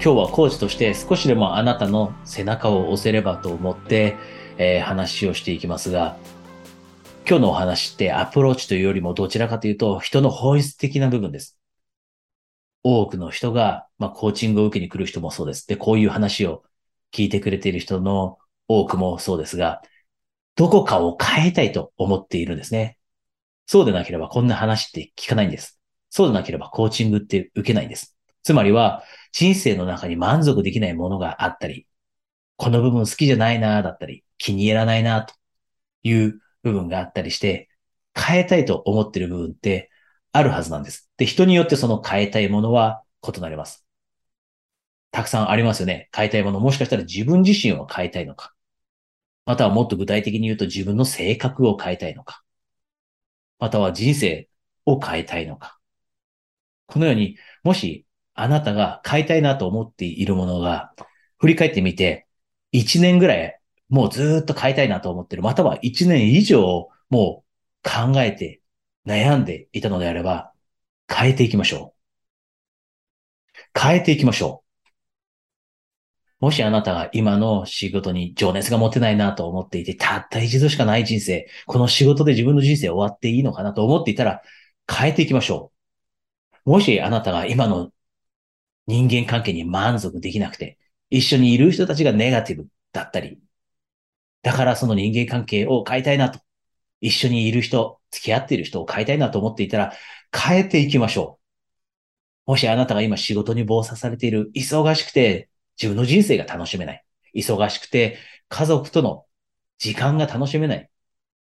今日はコーチとして少しでもあなたの背中を押せればと思って、えー、話をしていきますが、今日のお話ってアプローチというよりもどちらかというと人の本質的な部分です。多くの人が、まあ、コーチングを受けに来る人もそうです。で、こういう話を聞いてくれている人の多くもそうですが、どこかを変えたいと思っているんですね。そうでなければこんな話って聞かないんです。そうでなければコーチングって受けないんです。つまりは、人生の中に満足できないものがあったり、この部分好きじゃないなだったり、気に入らないなという部分があったりして、変えたいと思ってる部分ってあるはずなんです。で、人によってその変えたいものは異なります。たくさんありますよね。変えたいもの。もしかしたら自分自身を変えたいのか。またはもっと具体的に言うと自分の性格を変えたいのか。または人生を変えたいのか。このように、もしあなたが買いたいなと思っているものが、振り返ってみて、1年ぐらい、もうずっと買いたいなと思ってる、または1年以上、もう考えて、悩んでいたのであれば、変えていきましょう。変えていきましょう。もしあなたが今の仕事に情熱が持てないなと思っていて、たった一度しかない人生、この仕事で自分の人生終わっていいのかなと思っていたら、変えていきましょう。もしあなたが今の人間関係に満足できなくて、一緒にいる人たちがネガティブだったり、だからその人間関係を変えたいなと、一緒にいる人、付き合っている人を変えたいなと思っていたら、変えていきましょう。もしあなたが今仕事に暴殺されている、忙しくて自分の人生が楽しめない。忙しくて家族との時間が楽しめない。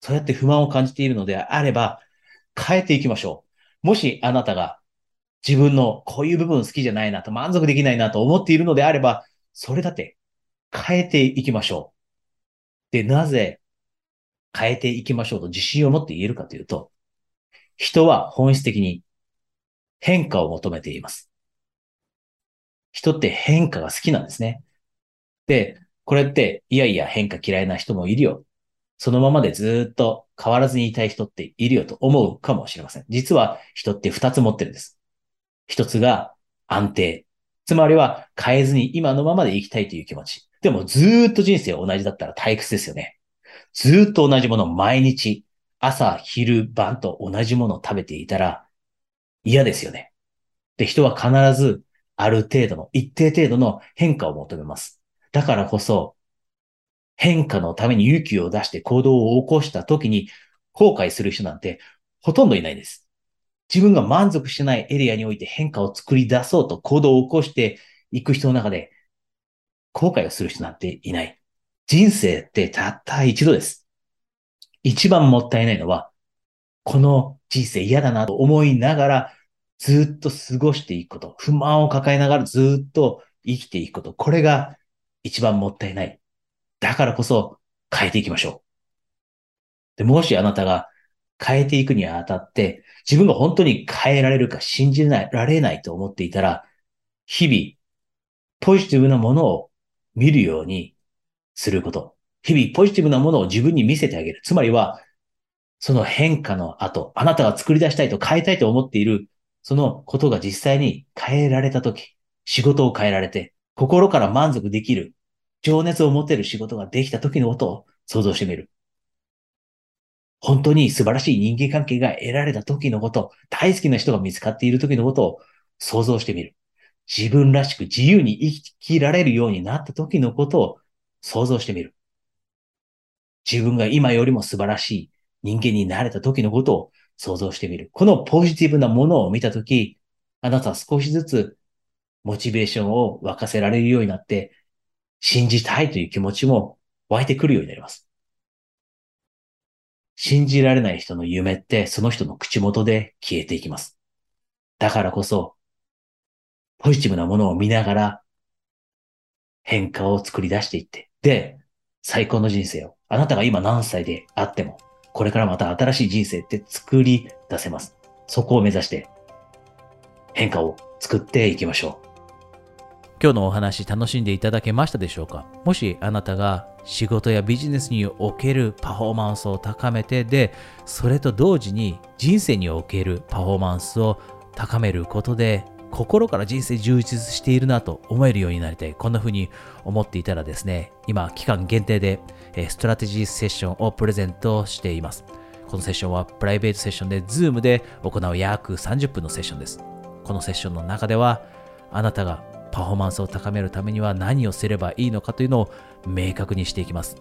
そうやって不満を感じているのであれば、変えていきましょう。もしあなたが自分のこういう部分好きじゃないなと満足できないなと思っているのであれば、それだって変えていきましょう。で、なぜ変えていきましょうと自信を持って言えるかというと、人は本質的に変化を求めています。人って変化が好きなんですね。で、これって、いやいや変化嫌いな人もいるよ。そのままでずっと変わらずにいたい人っているよと思うかもしれません。実は人って二つ持ってるんです。一つが安定。つまりは変えずに今のままで生きたいという気持ち。でもずっと人生同じだったら退屈ですよね。ずっと同じもの毎日、朝、昼、晩と同じものを食べていたら嫌ですよね。で、人は必ずある程度の、一定程度の変化を求めます。だからこそ、変化のために勇気を出して行動を起こした時に後悔する人なんてほとんどいないです。自分が満足してないエリアにおいて変化を作り出そうと行動を起こしていく人の中で、後悔をする人なんていない。人生ってたった一度です。一番もったいないのは、この人生嫌だなと思いながら、ずっと過ごしていくこと、不満を抱えながらずっと生きていくこと、これが一番もったいない。だからこそ変えていきましょう。で、もしあなたが変えていくにあたって、自分が本当に変えられるか信じられないと思っていたら、日々、ポジティブなものを見るようにすること。日々、ポジティブなものを自分に見せてあげる。つまりは、その変化の後、あなたが作り出したいと変えたいと思っている、そのことが実際に変えられたとき、仕事を変えられて、心から満足できる、情熱を持てる仕事ができた時のことを想像してみる。本当に素晴らしい人間関係が得られた時のこと、大好きな人が見つかっている時のことを想像してみる。自分らしく自由に生きられるようになった時のことを想像してみる。自分が今よりも素晴らしい人間になれた時のことを想像してみる。このポジティブなものを見たとき、あなたは少しずつモチベーションを沸かせられるようになって、信じたいという気持ちも湧いてくるようになります。信じられない人の夢ってその人の口元で消えていきます。だからこそ、ポジティブなものを見ながら変化を作り出していって、で、最高の人生を、あなたが今何歳であっても、これからまた新しい人生って作り出せます。そこを目指して変化を作っていきましょう。今日のお話楽しんでいただけましたでしょうか？もしあなたが仕事やビジネスにおけるパフォーマンスを高めてでそれと同時に人生におけるパフォーマンスを高めることで心から人生充実しているなと思えるようになりたい。こんな風に思っていたらですね、今、期間限定で、ストラテジーセッションをプレゼントしています。このセッションはプライベートセッションで Zoom で行う約30分のセッションです。このセッションの中では、あなたがパフォーマンスを高めるためには何をすればいいのかというのを明確にしていきます。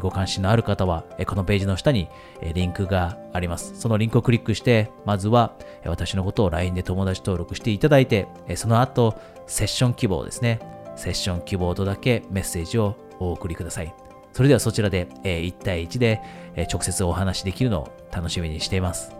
ご関心のある方は、このページの下にリンクがあります。そのリンクをクリックして、まずは私のことを LINE で友達登録していただいて、その後、セッション希望ですね。セッション希望とだけメッセージをお送りください。それではそちらで1対1で直接お話しできるのを楽しみにしています。